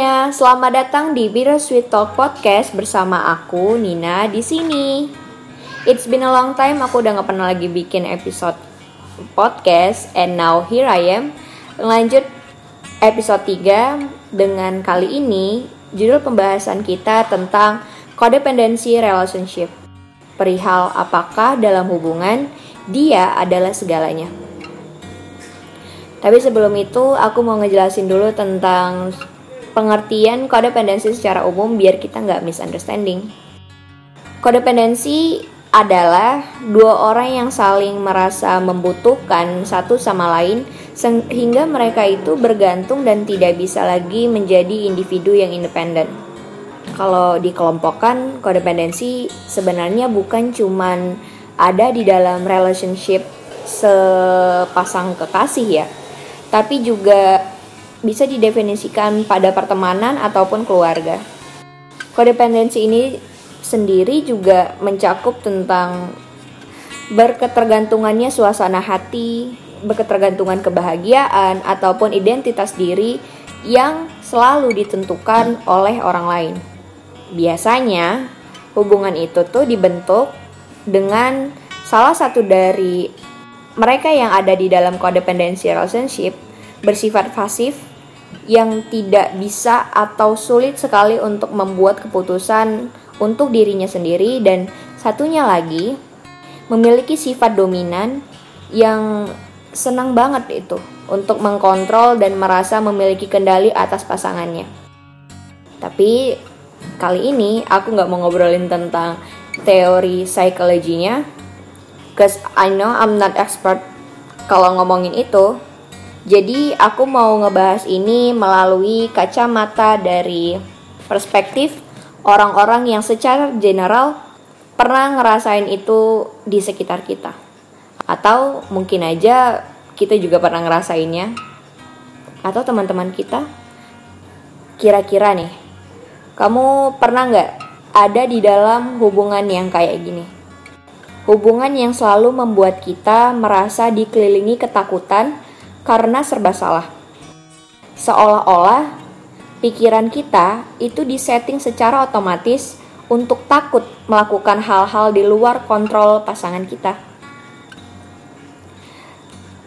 semuanya, selamat datang di Bittersweet Talk Podcast bersama aku Nina di sini. It's been a long time, aku udah gak pernah lagi bikin episode podcast and now here I am. Lanjut episode 3 dengan kali ini judul pembahasan kita tentang codependency relationship. Perihal apakah dalam hubungan dia adalah segalanya. Tapi sebelum itu aku mau ngejelasin dulu tentang pengertian kodependensi secara umum biar kita nggak misunderstanding. Kodependensi adalah dua orang yang saling merasa membutuhkan satu sama lain sehingga mereka itu bergantung dan tidak bisa lagi menjadi individu yang independen. Kalau dikelompokkan, kodependensi sebenarnya bukan cuman ada di dalam relationship sepasang kekasih ya, tapi juga bisa didefinisikan pada pertemanan ataupun keluarga. Kodependensi ini sendiri juga mencakup tentang berketergantungannya suasana hati, berketergantungan kebahagiaan, ataupun identitas diri yang selalu ditentukan oleh orang lain. Biasanya, hubungan itu tuh dibentuk dengan salah satu dari mereka yang ada di dalam codependency relationship bersifat pasif yang tidak bisa atau sulit sekali untuk membuat keputusan untuk dirinya sendiri dan satunya lagi memiliki sifat dominan yang senang banget itu untuk mengkontrol dan merasa memiliki kendali atas pasangannya. Tapi kali ini aku nggak mau ngobrolin tentang teori psikologinya Cause I know I'm not expert kalau ngomongin itu. Jadi aku mau ngebahas ini melalui kacamata dari perspektif orang-orang yang secara general pernah ngerasain itu di sekitar kita. Atau mungkin aja kita juga pernah ngerasainnya. Atau teman-teman kita. Kira-kira nih, kamu pernah nggak ada di dalam hubungan yang kayak gini? Hubungan yang selalu membuat kita merasa dikelilingi ketakutan karena serba salah. Seolah-olah pikiran kita itu disetting secara otomatis untuk takut melakukan hal-hal di luar kontrol pasangan kita.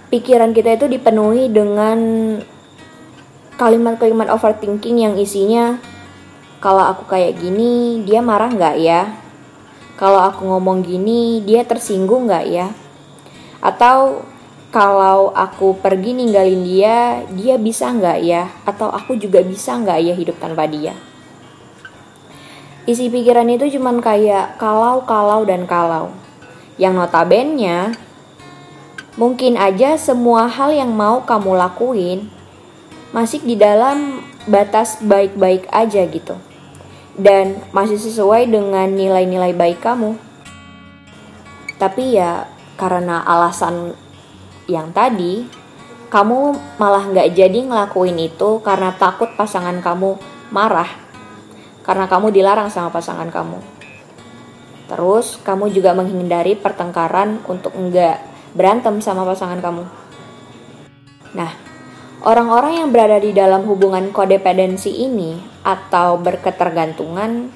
Pikiran kita itu dipenuhi dengan kalimat-kalimat overthinking yang isinya kalau aku kayak gini dia marah nggak ya kalau aku ngomong gini dia tersinggung gak ya? Atau kalau aku pergi ninggalin dia, dia bisa nggak ya? Atau aku juga bisa nggak ya hidup tanpa dia? Isi pikiran itu cuman kayak kalau, kalau, dan kalau. Yang notabennya, mungkin aja semua hal yang mau kamu lakuin masih di dalam batas baik-baik aja gitu dan masih sesuai dengan nilai-nilai baik kamu. Tapi ya karena alasan yang tadi, kamu malah nggak jadi ngelakuin itu karena takut pasangan kamu marah. Karena kamu dilarang sama pasangan kamu. Terus kamu juga menghindari pertengkaran untuk nggak berantem sama pasangan kamu. Nah, Orang-orang yang berada di dalam hubungan kodependensi ini atau berketergantungan,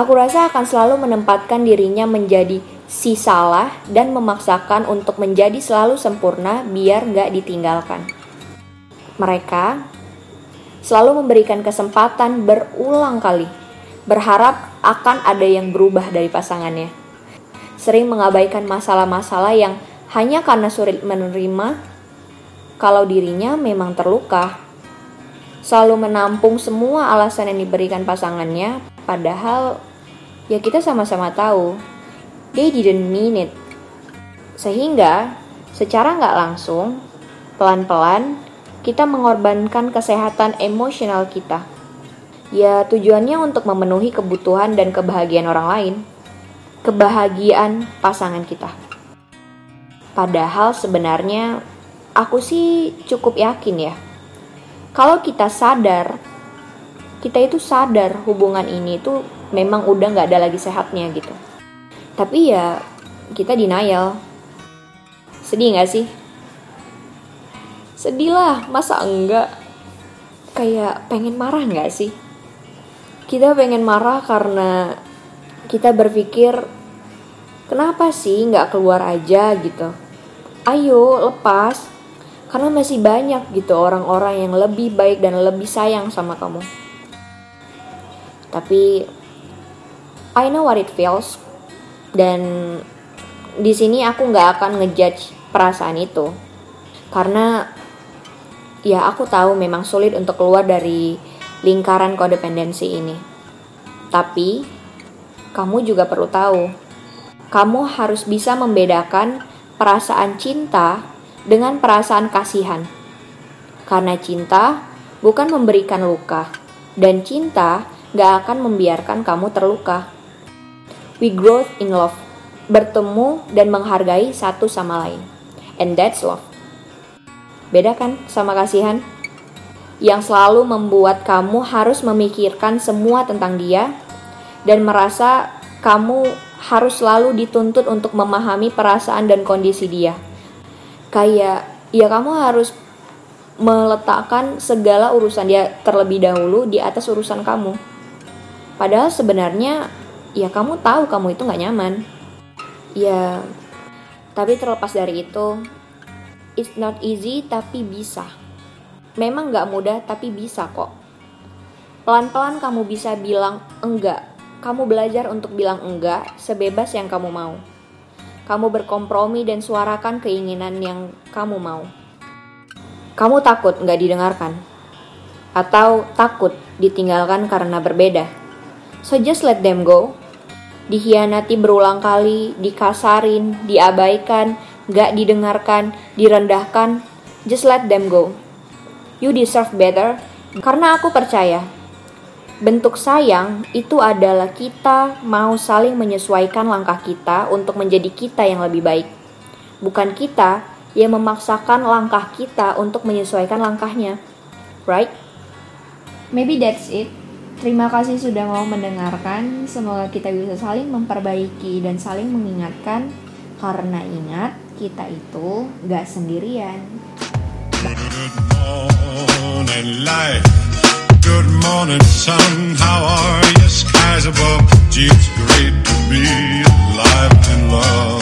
aku rasa akan selalu menempatkan dirinya menjadi si salah dan memaksakan untuk menjadi selalu sempurna biar nggak ditinggalkan. Mereka selalu memberikan kesempatan berulang kali, berharap akan ada yang berubah dari pasangannya. Sering mengabaikan masalah-masalah yang hanya karena sulit menerima kalau dirinya memang terluka. Selalu menampung semua alasan yang diberikan pasangannya, padahal ya kita sama-sama tahu they didn't mean it. Sehingga secara nggak langsung, pelan-pelan kita mengorbankan kesehatan emosional kita. Ya tujuannya untuk memenuhi kebutuhan dan kebahagiaan orang lain. Kebahagiaan pasangan kita. Padahal sebenarnya aku sih cukup yakin ya. Kalau kita sadar, kita itu sadar hubungan ini tuh memang udah nggak ada lagi sehatnya gitu. Tapi ya kita denial. Sedih nggak sih? Sedih lah, masa enggak? kayak pengen marah nggak sih? Kita pengen marah karena kita berpikir kenapa sih nggak keluar aja gitu. Ayo lepas, karena masih banyak gitu orang-orang yang lebih baik dan lebih sayang sama kamu. Tapi I know what it feels dan di sini aku nggak akan ngejudge perasaan itu karena ya aku tahu memang sulit untuk keluar dari lingkaran kodependensi ini. Tapi kamu juga perlu tahu, kamu harus bisa membedakan perasaan cinta dengan perasaan kasihan. Karena cinta bukan memberikan luka, dan cinta gak akan membiarkan kamu terluka. We grow in love, bertemu dan menghargai satu sama lain. And that's love. Beda kan sama kasihan? Yang selalu membuat kamu harus memikirkan semua tentang dia dan merasa kamu harus selalu dituntut untuk memahami perasaan dan kondisi dia kayak ya kamu harus meletakkan segala urusan dia terlebih dahulu di atas urusan kamu. Padahal sebenarnya ya kamu tahu kamu itu nggak nyaman. Ya, tapi terlepas dari itu, it's not easy tapi bisa. Memang nggak mudah tapi bisa kok. Pelan-pelan kamu bisa bilang enggak. Kamu belajar untuk bilang enggak sebebas yang kamu mau kamu berkompromi dan suarakan keinginan yang kamu mau. Kamu takut nggak didengarkan, atau takut ditinggalkan karena berbeda. So just let them go. Dihianati berulang kali, dikasarin, diabaikan, nggak didengarkan, direndahkan. Just let them go. You deserve better, karena aku percaya Bentuk sayang itu adalah kita mau saling menyesuaikan langkah kita untuk menjadi kita yang lebih baik. Bukan kita yang memaksakan langkah kita untuk menyesuaikan langkahnya. Right? Maybe that's it. Terima kasih sudah mau mendengarkan. Semoga kita bisa saling memperbaiki dan saling mengingatkan. Karena ingat, kita itu gak sendirian. Good morning. How are you? Skies above. It's great to be alive and love.